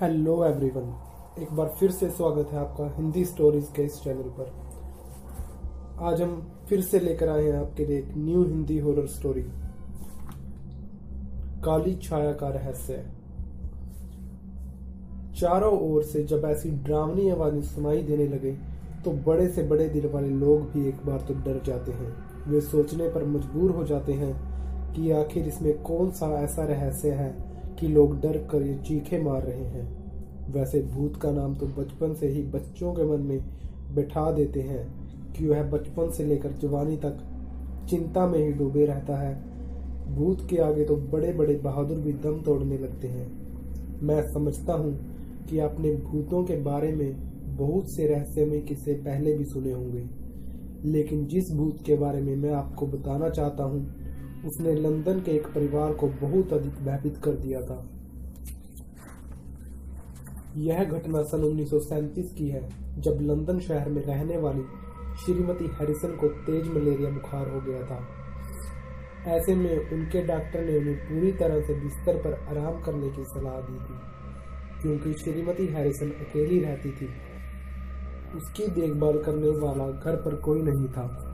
Hello everyone एक बार फिर से स्वागत है आपका हिंदी स्टोरीज के इस चैनल पर। आज हम फिर से लेकर आए हैं आपके लिए एक न्यू हिंदी हॉरर स्टोरी काली छाया का रहस्य। चारों ओर से जब ऐसी डरावनी आवाज़ें सुनाई देने लगे तो बड़े से बड़े दिल वाले लोग भी एक बार तो डर जाते हैं। वे सोचने पर मजबूर हो जाते हैं कि आखिर इसमें कौन सा ऐसा रहस्य है कि लोग डर कर ये चीखे मार रहे हैं। वैसे भूत का नाम तो बचपन से ही बच्चों के मन में बैठा देते हैं कि वह बचपन से लेकर जवानी तक चिंता में ही डूबे रहता है। भूत के आगे तो बड़े बड़े बहादुर भी दम तोड़ने लगते हैं। मैं समझता हूँ कि आपने भूतों के बारे में बहुत से रहस्यमय किस्से पहले भी सुने होंगे। लेकिन जिस भूत के बारे में मैं आपको बताना चाहता हूँ उसने लंदन के एक परिवार को बहुत अधिक भयभीत कर दिया था। यह घटना सन उन्नीस सौ सैंतीस की है, जब लंदन शहर में रहने वाली श्रीमती हैरिसन को तेज मलेरिया बुखार हो गया था। ऐसे में उनके डॉक्टर ने उन्हें पूरी तरह से बिस्तर पर आराम करने की सलाह दी थी, क्योंकि श्रीमती हैरिसन अकेली रहती थी। उसकी देखभाल करने वाला घर पर कोई नहीं था।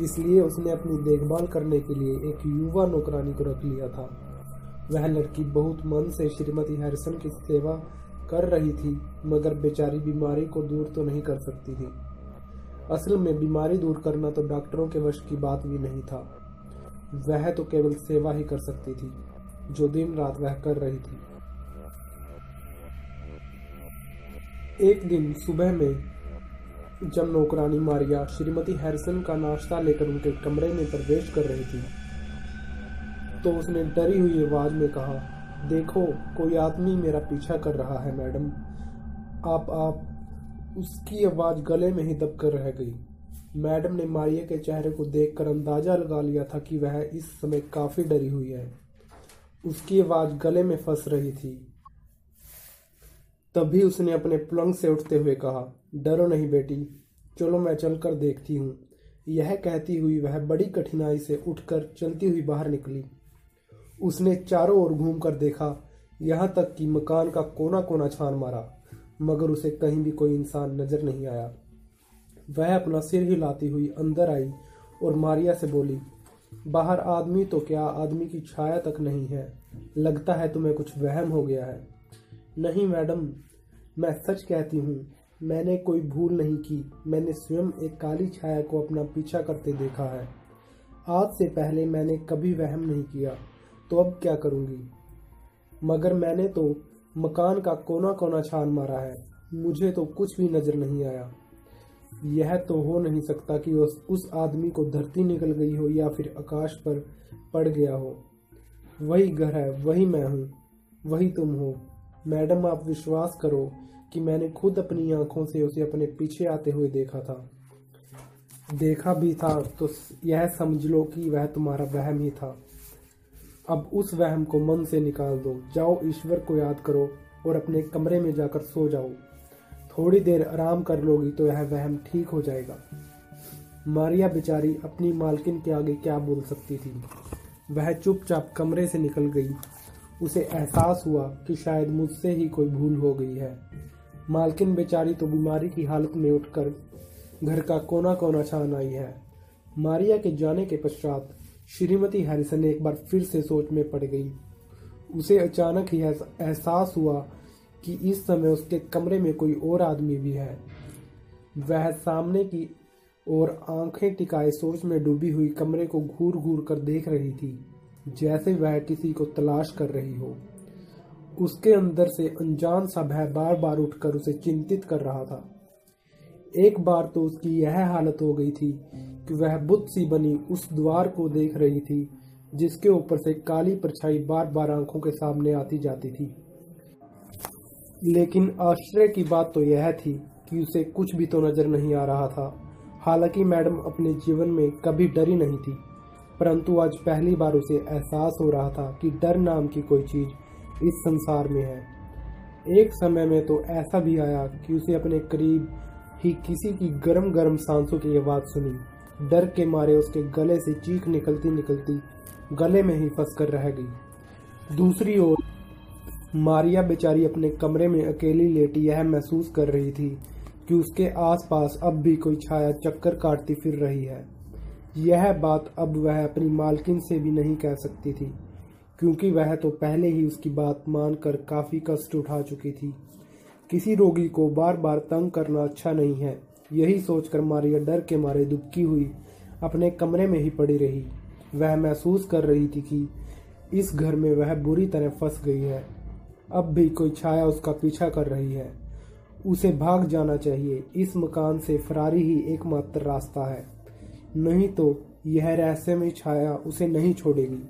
इसलिए उसने अपनी देखभाल करने के लिए एक युवा नौकरानी को रख लिया था। वह लड़की बहुत मन से श्रीमती हैरिसन की सेवा कर रही थी, मगर बेचारी बीमारी को दूर तो नहीं कर सकती थी। असल में बीमारी दूर करना तो डॉक्टरों के वश की बात भी नहीं था। वह तो केवल सेवा ही कर सकती थी, जो दिन रात वह कर रही थी। एक दिन सुबह में जब नौकरानी मारिया श्रीमती हैरिसन का नाश्ता लेकर उनके कमरे में प्रवेश कर रही थी तो उसने डरी हुई आवाज़ में कहा, देखो, कोई आदमी मेरा पीछा कर रहा है, मैडम। आप आप, उसकी आवाज़ गले में ही दबकर रह गई। मैडम ने मारिया के चेहरे को देखकर अंदाज़ा लगा लिया था कि वह इस समय काफ़ी डरी हुई है। उसकी आवाज़ गले में फंस रही थी। तभी उसने अपने पलंग से उठते हुए कहा, डरो नहीं बेटी चलो मैं चलकर देखती हूँ। यह कहती हुई वह बड़ी कठिनाई से उठकर चलती हुई बाहर निकली। उसने चारों ओर घूमकर देखा, यहाँ तक कि मकान का कोना कोना छान मारा, मगर उसे कहीं भी कोई इंसान नज़र नहीं आया। वह अपना सिर हिलाती हुई अंदर आई और मारिया से बोली, बाहर आदमी तो क्या आदमी की छाया तक नहीं है? लगता है तुम्हें कुछ वहम हो गया है। नहीं मैडम, मैं सच कहती हूँ मैंने कोई भूल नहीं की। मैंने स्वयं एक काली छाया को अपना पीछा करते देखा है। आज से पहले मैंने कभी वहम नहीं किया तो अब क्या करूँगी? मगर मैंने तो मकान का कोना कोना छान मारा है। मुझे तो कुछ भी नज़र नहीं आया। यह तो हो नहीं सकता कि उस उस आदमी को धरती निकल गई हो या फिर आकाश पर पड़ गया हो। वही घर है, वही मैं हूँ, वही तुम हो। मैडम, आप विश्वास करो कि मैंने खुद अपनी आँखों से उसे अपने पीछे आते हुए देखा था। देखा भी था तो यह समझ लो कि वह तुम्हारा वहम ही था। अब उस वहम को मन से निकाल दो। जाओ, ईश्वर को याद करो और अपने कमरे में जाकर सो जाओ। थोड़ी देर आराम कर लोगी तो यह वहम ठीक हो जाएगा। मारिया बेचारी अपनी मालकिन के आगे क्या बोल सकती थी? वह चुपचाप कमरे से निकल गई। उसे एहसास हुआ कि शायद मुझसे ही कोई भूल हो गई है। मालकिन बेचारी तो बीमारी की हालत में उठकर घर का कोना कोना छान आई है। मारिया के जाने के पश्चात श्रीमती हैरिसन एक बार फिर से सोच में पड़ गई। उसे अचानक ही एहसास हुआ कि इस समय उसके कमरे में कोई और आदमी भी है। वह सामने की ओर आँखें टिकाए सोच में डूबी हुई कमरे को घूर घूर कर देख रही थी, जैसे वह किसी को तलाश कर रही हो। उसके अंदर से अनजान सा भय बार बार उठकर उसे चिंतित कर रहा था। एक बार तो उसकी यह हालत हो गई थी कि वह बुद्ध सी बनी उस द्वार को देख रही थी, जिसके ऊपर से काली परछाई बार बार आँखों के सामने आती जाती थी। लेकिन आश्चर्य की बात तो यह थी कि उसे कुछ भी तो नज़र नहीं आ रहा था। हालाँकि मैडम अपने जीवन में कभी डरी नहीं थी, परंतु आज पहली बार उसे एहसास हो रहा था कि डर नाम की कोई चीज़ इस संसार में है। एक समय में तो ऐसा भी आया कि उसे अपने करीब ही किसी की गरम गरम सांसों की आवाज़ सुनी। डर के मारे उसके गले से चीख निकलती निकलती गले में ही फंस कर रह गई। दूसरी ओर, मारिया बेचारी अपने कमरे में अकेली लेटी यह महसूस कर रही थी कि उसके आसपास अब भी कोई छाया चक्कर काटती फिर रही है। यह बात अब वह अपनी मालकिन से भी नहीं कह सकती थी। क्योंकि वह तो पहले ही उसकी बात मानकर काफ़ी कष्ट उठा चुकी थी। किसी रोगी को बार बार तंग करना अच्छा नहीं है। यही सोचकर मारिया डर के मारे दुखी हुई, अपने कमरे में ही पड़ी रही। वह महसूस कर रही थी कि इस घर में वह बुरी तरह फंस गई है। अब भी कोई छाया उसका पीछा कर रही है। उसे भाग जाना चाहिए। इस मकान से फरारी ही एकमात्र रास्ता है। नहीं तो यह रहस्यमय छाया उसे नहीं छोड़ेगी।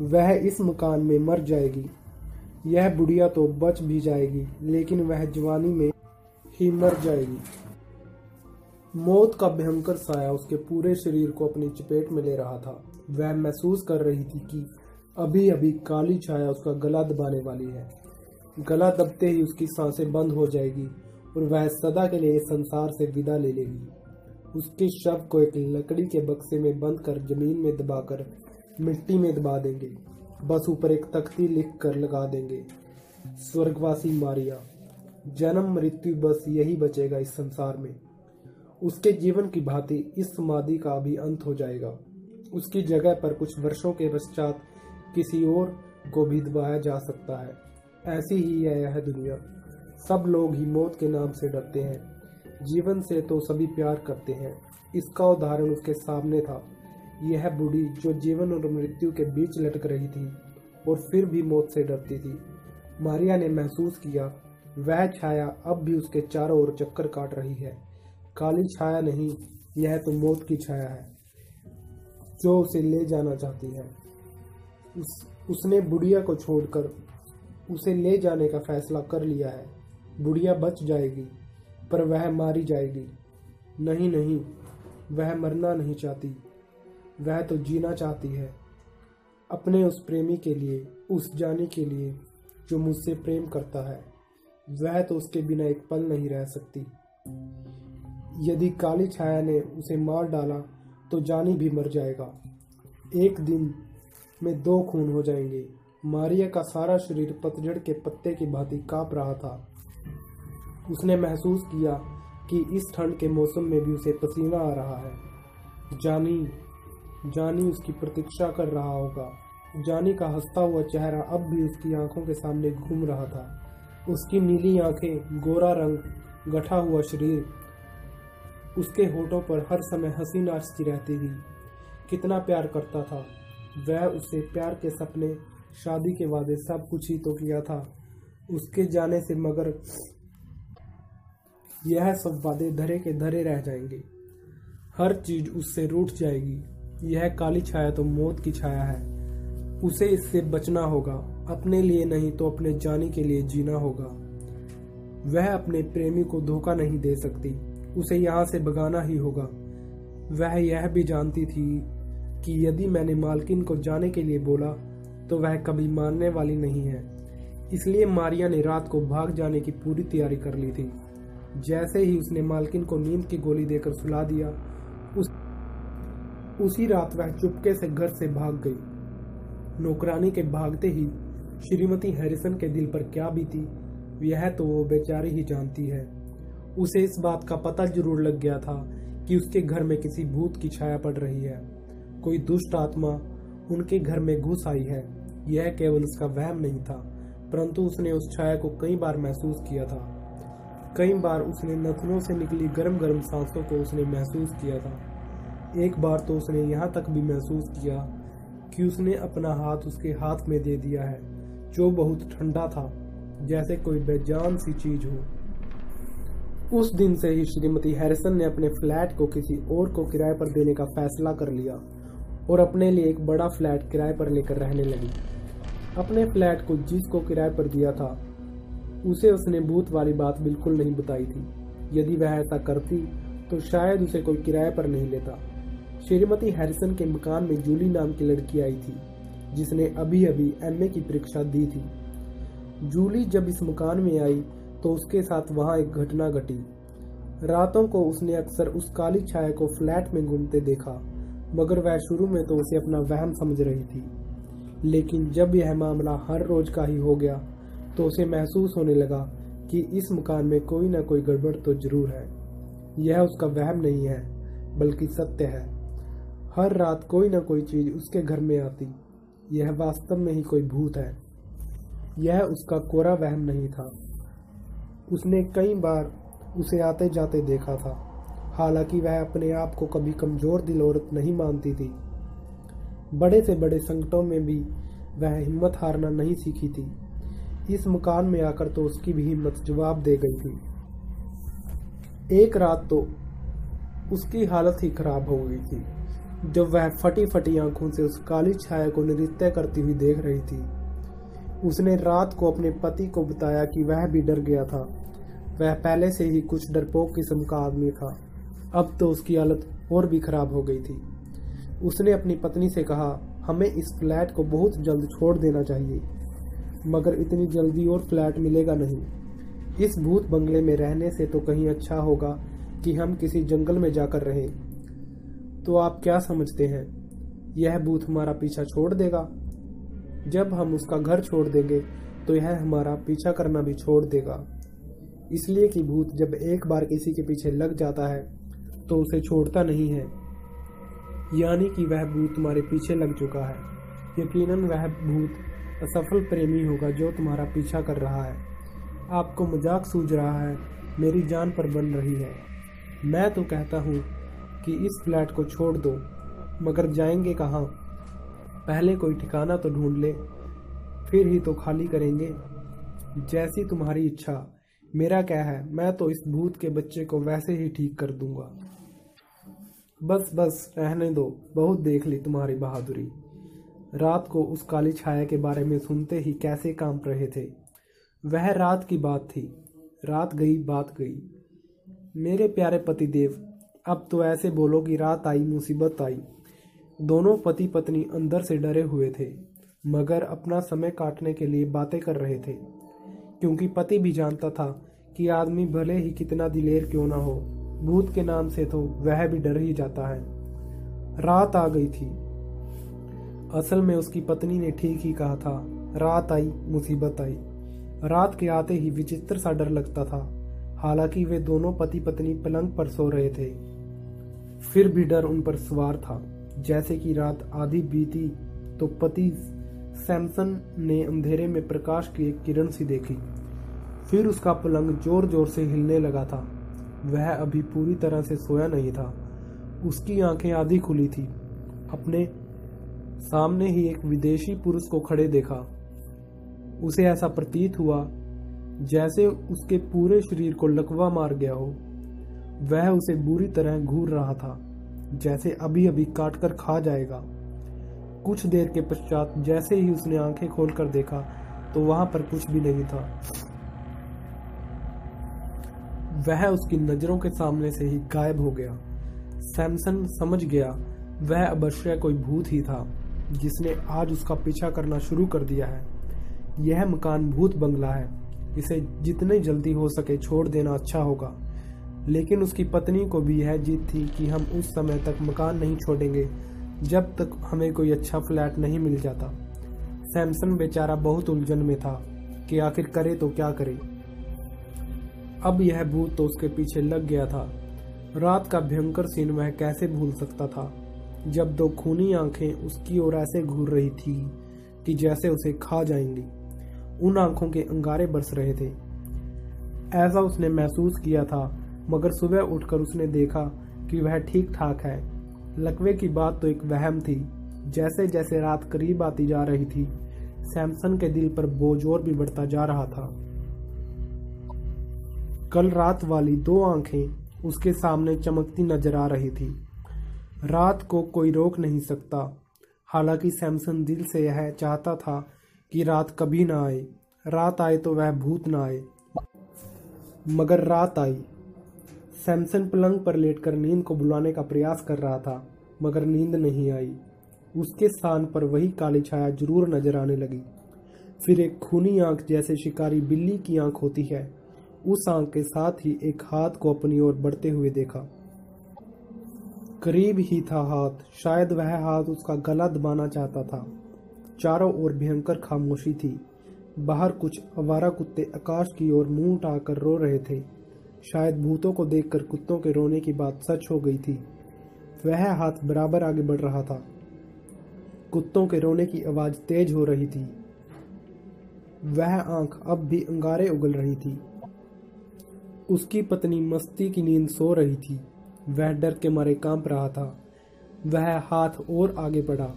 वह इस मकान में मर जाएगी। यह बुढ़िया तो बच भी जाएगी, लेकिन वह जवानी में ही मर जाएगी। मौत का भयंकर साया उसके पूरे शरीर को अपनी चपेट में ले रहा था। वह महसूस कर रही थी कि अभी अभी काली छाया उसका गला दबाने वाली है। गला दबते ही उसकी साँसें बंद हो जाएगी और वह सदा के लिए संसार से विदा ले लेगी। उसके शव को एक लकड़ी के बक्से में बंद कर ज़मीन में दबाकर मिट्टी में दबा देंगे। बस ऊपर एक तख्ती लिख कर लगा देंगे। स्वर्गवासी मारिया, जन्म मृत्यु बस यही बचेगा इस संसार में। उसके जीवन की भांति इस समाधि का भी अंत हो जाएगा। उसकी जगह पर कुछ वर्षों के पश्चात किसी और को भी दबाया जा सकता है। ऐसी ही है यह दुनिया। सब लोग ही मौत के नाम से डरते हैं। जीवन से तो सभी प्यार करते हैं। इसका उदाहरण उसके सामने था। यह बूढ़ी जो जीवन और मृत्यु के बीच लटक रही थी और फिर भी मौत से डरती थी। मारिया ने महसूस किया वह छाया अब भी उसके चारों ओर चक्कर काट रही है। काली छाया नहीं यह तो मौत की छाया है जो उसे ले जाना चाहती है। उस, उसने बुढ़िया को छोड़कर उसे ले जाने का फैसला कर लिया है। बुढ़िया बच जाएगी पर वह मारी जाएगी। नहीं नहीं वह मरना नहीं चाहती। वह तो जीना चाहती है। अपने उस प्रेमी के लिए, उस जाने के लिए जो मुझसे प्रेम करता है, वह तो उसके बिना एक पल नहीं रह सकती। यदि काली छाया ने उसे मार डाला तो जानी भी मर जाएगा। एक दिन में दो खून हो जाएँगे। मारिया का सारा शरीर पतझड़ के पत्ते की भांति काँप रहा था। उसने महसूस किया कि इस ठंड के मौसम में भी उसे पसीना आ रहा है। जानी जानी उसकी प्रतीक्षा कर रहा होगा। जानी का हंसता हुआ चेहरा अब भी उसकी आँखों के सामने घूम रहा था। उसकी नीली आँखें, गोरा रंग, गठा हुआ शरीर, उसके होठों पर हर समय हँसी नाचती रहती थी। कितना प्यार करता था। वह उसे प्यार के सपने, शादी के वादे सब कुछ ही तो किया था। उसके जाने से मगर यह सब वादे धरे के धरे रह जाएँगे। हर चीज़ उससे रूठ जाएगी। यह काली छाया तो मौत की छाया है। उसे इससे बचना होगा। अपने लिए नहीं तो अपने जाने के लिए जीना होगा। वह अपने प्रेमी को धोखा नहीं दे सकती। उसे यहाँ से भगाना ही होगा। वह यह भी जानती थी कि यदि मैंने मालकिन को जाने के लिए बोला तो वह कभी मानने वाली नहीं है। इसलिए मारिया ने रात को भाग जाने की पूरी तैयारी कर ली थी। जैसे ही उसने मालकिन को नींद की गोली देकर सुला दिया उसी रात वह चुपके से घर से भाग गई। नौकरानी के भागते ही श्रीमती हैरिसन के दिल पर क्या बीती, यह तो वो बेचारी ही जानती है। उसे इस बात का पता ज़रूर लग गया था कि उसके घर में किसी भूत की छाया पड़ रही है। कोई दुष्ट आत्मा उनके घर में घुस आई है, यह केवल उसका वहम नहीं था, परंतु उसने उस छाया को कई बार महसूस किया था। कई बार उसने नथनों से निकली गर्म गर्म सांसों को उसने महसूस किया था। एक बार तो उसने यहाँ तक भी महसूस किया कि उसने अपना हाथ उसके हाथ में दे दिया है, जो बहुत ठंडा था, जैसे कोई बेजान सी चीज़ हो। उस दिन से ही श्रीमती हैरिसन ने अपने फ्लैट को किसी और को किराए पर देने का फैसला कर लिया और अपने लिए एक बड़ा फ्लैट किराए पर लेकर रहने लगी। अपने फ्लैट को जिसको किराए पर दिया था, उसे उसने भूत वाली बात बिल्कुल नहीं बताई थी। यदि वह ऐसा करती तो शायद उसे कोई किराए पर नहीं लेता। श्रीमती हैरिसन के मकान में जूली नाम की लड़की आई थी, जिसने अभी अभी एमए की परीक्षा दी थी। जूली जब इस मकान में आई तो उसके साथ वहाँ एक घटना घटी। रातों को उसने अक्सर उस काली छाया को फ्लैट में घूमते देखा, मगर वह शुरू में तो उसे अपना वहम समझ रही थी। लेकिन जब यह मामला हर रोज का ही हो गया तो उसे महसूस होने लगा कि इस मकान में कोई ना कोई गड़बड़ तो ज़रूर है। यह उसका वहम नहीं है, बल्कि सत्य है। हर रात कोई ना कोई चीज़ उसके घर में आती। यह वास्तव में ही कोई भूत है। यह उसका कोरा वहम नहीं था। उसने कई बार उसे आते जाते देखा था। हालाँकि वह अपने आप को कभी कमज़ोर दिल औरत नहीं मानती थी। बड़े से बड़े संकटों में भी वह हिम्मत हारना नहीं सीखी थी। इस मकान में आकर तो उसकी भी हिम्मत जवाब दे गई थी। एक रात तो उसकी हालत ही खराब हो गई थी। जब वह फटी फटी आँखों से उस काली छाया को नृत्य करती हुई देख रही थी। उसने रात को अपने पति को बताया कि वह भी डर गया था। वह पहले से ही कुछ डरपोक किस्म का आदमी था। अब तो उसकी हालत और भी खराब हो गई थी। उसने अपनी पत्नी से कहा, हमें इस फ्लैट को बहुत जल्द छोड़ देना चाहिए, मगर इतनी जल्दी और फ्लैट मिलेगा नहीं। इस भूत बंगले में रहने से तो कहीं अच्छा होगा कि हम किसी जंगल में जाकर रहें। तो आप क्या समझते हैं? यह भूत हमारा पीछा छोड़ देगा। जब हम उसका घर छोड़ देंगे तो यह हमारा पीछा करना भी छोड़ देगा। इसलिए कि भूत जब एक बार किसी के पीछे लग जाता है तो उसे छोड़ता नहीं है। यानी कि वह भूत तुम्हारे पीछे लग चुका है। यकीनन वह भूत असफल प्रेमी होगा जो तुम्हारा पीछा कर रहा है। आपको मज़ाक सूझ रहा है, मेरी जान पर बन रही है। मैं तो कहता हूँ कि इस फ्लैट को छोड़ दो, मगर जाएँगे कहाँ? पहले कोई ठिकाना तो ढूंढ ले, फिर ही तो खाली करेंगे। जैसी तुम्हारी इच्छा। मेरा क्या है? मैं तो इस भूत के बच्चे को वैसे ही ठीक कर दूँगा। बस बस, रहने दो। बहुत देख ली तुम्हारी बहादुरी। रात को उस काली छाया के बारे में सुनते ही कैसे काँप रहे थे। वह रात की बात थी। रात गई, बात गई। मेरे प्यारे पति देव अब तो ऐसे बोलो कि रात आई, मुसीबत आई। दोनों पति पत्नी अंदर से डरे हुए थे, मगर अपना समय काटने के लिए बातें कर रहे थे। क्योंकि पति भी जानता था कि आदमी भले ही कितना दिलेर क्यों ना हो, भूत के नाम से तो वह भी डर ही जाता है। रात आ गई थी। असल में उसकी पत्नी ने ठीक ही कहा था, रात आई, मुसीबत आई। रात के आते ही विचित्र सा डर लगता था। हालाँकि वे दोनों पति पत्नी पलंग पर सो रहे थे। फिर भी डर उन पर सवार था। जैसे कि रात आधी बीती तो पति सैमसन ने अंधेरे में प्रकाश की एक किरण सी देखी। फिर उसका पलंग ज़ोर ज़ोर से हिलने लगा था। वह अभी पूरी तरह से सोया नहीं था। उसकी आँखें आधी खुली थी। अपने सामने ही एक विदेशी पुरुष को खड़े देखा। उसे ऐसा प्रतीत हुआ जैसे उसके पूरे शरीर को लकवा मार गया हो। वह उसे बुरी तरह घूर रहा था, जैसे अभी अभी काट कर खा जाएगा। कुछ देर के पश्चात जैसे ही उसने आँखें खोलकर देखा तो वहाँ पर कुछ भी नहीं था। वह उसकी नज़रों के सामने से ही गायब हो गया। सैमसन समझ गया, वह अवश्य कोई भूत ही था, जिसने आज उसका पीछा करना शुरू कर दिया है। यह मकान भूत बंगला है, इसे जितने जल्दी हो सके छोड़ देना अच्छा होगा। लेकिन उसकी पत्नी को भी यह जीत थी कि हम उस समय तक मकान नहीं छोड़ेंगे, जब तक हमें कोई अच्छा फ्लैट नहीं मिल जाता। सैमसन बेचारा बहुत उलझन में था कि आखिर करे तो क्या करे। अब यह भूत तो उसके पीछे लग गया था। रात का भयंकर सीन वह कैसे भूल सकता था, जब दो खूनी आँखें उसकी ओर ऐसे घूर रही थी कि जैसे उसे खा जाएँगी। उन आँखों के अंगारे बरस रहे थे। ऐसा उसने महसूस किया था मगर सुबह उठकर उसने देखा कि वह ठीक ठाक है। लकवे की बात तो एक वहम थी। जैसे जैसे रात करीब आती जा रही थी, सैमसन के दिल पर बोझ और भी बढ़ता जा रहा था। कल रात वाली दो आँखें उसके सामने चमकती नज़र आ रही थी। रात को कोई रोक नहीं सकता। हालाँकि सैमसन दिल से यह चाहता था कि रात कभी ना आए। रात आए तो वह भूत ना आए। मगर रात आई। सैमसन पलंग पर लेटकर नींद को बुलाने का प्रयास कर रहा था, मगर नींद नहीं आई। उसके स्थान पर वही काली छाया ज़रूर नज़र आने लगी। फिर एक खूनी आँख जैसे शिकारी बिल्ली की आँख होती है, उस आँख के साथ ही एक हाथ को अपनी ओर बढ़ते हुए देखा। करीब ही था हाथ, शायद वह हाथ उसका गला दबाना चाहता था। चारों ओर भयंकर खामोशी थी। बाहर कुछ आवारा कुत्ते आकाश की ओर मुँह उठाकर रो रहे थे। शायद भूतों को देखकर कुत्तों के रोने की बात सच हो गई थी। वह हाथ बराबर आगे बढ़ रहा था। कुत्तों के रोने की आवाज़ तेज हो रही थी। वह आँख अब भी अंगारे उगल रही थी। उसकी पत्नी मस्ती की नींद सो रही थी। वह डर के मारे काँप रहा था। वह हाथ और आगे बढ़ा।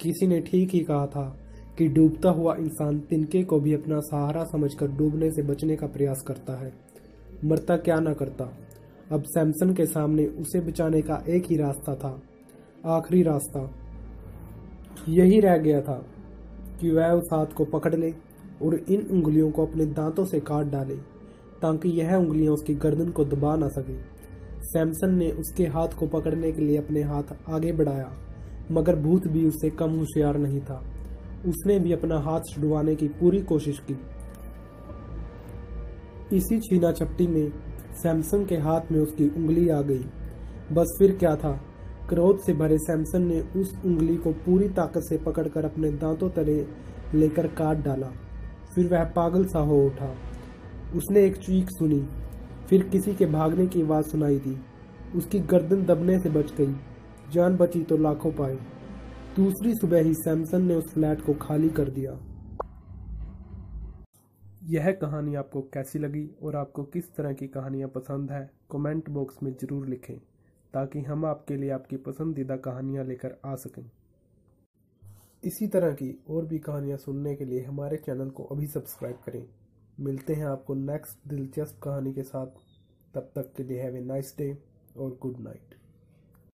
किसी ने ठीक ही कहा था कि डूबता हुआ इंसान तिनके को भी अपना सहारा समझकर डूबने से बचने का प्रयास करता है। मरता क्या ना करता। अब सैमसन के सामने उसे बचाने का एक ही रास्ता था, आखिरी रास्ता। यही रह गया था कि वह उस हाथ को पकड़ ले और इन उंगलियों को अपने दांतों से काट डाले, ताकि यह उंगलियाँ उसकी गर्दन को दबा ना सके। सैमसन ने उसके हाथ को पकड़ने के लिए अपने हाथ आगे बढ़ाया, मगर भूत भी उससे कम होशियार नहीं था। उसने भी अपना हाथ छुड़वाने की पूरी कोशिश की। इसी छीना चपटी में सैमसन के हाथ में उसकी उंगली आ गई। बस फिर क्या था? क्रोध से भरे सैमसन ने उस उंगली को पूरी ताकत से पकड़कर अपने दांतों तले लेकर काट डाला। फिर वह पागल सा हो उठा। उसने एक चीख सुनी। फिर किसी के भागने की आवाज़ सुनाई दी। उसकी गर्दन दबने से बच गई। जान बची तो लाखों पाए। दूसरी सुबह ही सैमसन ने उस फ्लैट को खाली कर दिया। यह कहानी आपको कैसी लगी और आपको किस तरह की कहानियाँ पसंद है कमेंट बॉक्स में ज़रूर लिखें, ताकि हम आपके लिए आपकी पसंदीदा कहानियाँ लेकर आ सकें। इसी तरह की और भी कहानियाँ सुनने के लिए हमारे चैनल को अभी सब्सक्राइब करें। मिलते हैं आपको नेक्स्ट दिलचस्प कहानी के साथ। तब तक के लिए हैव ए नाइस डे और गुड नाइट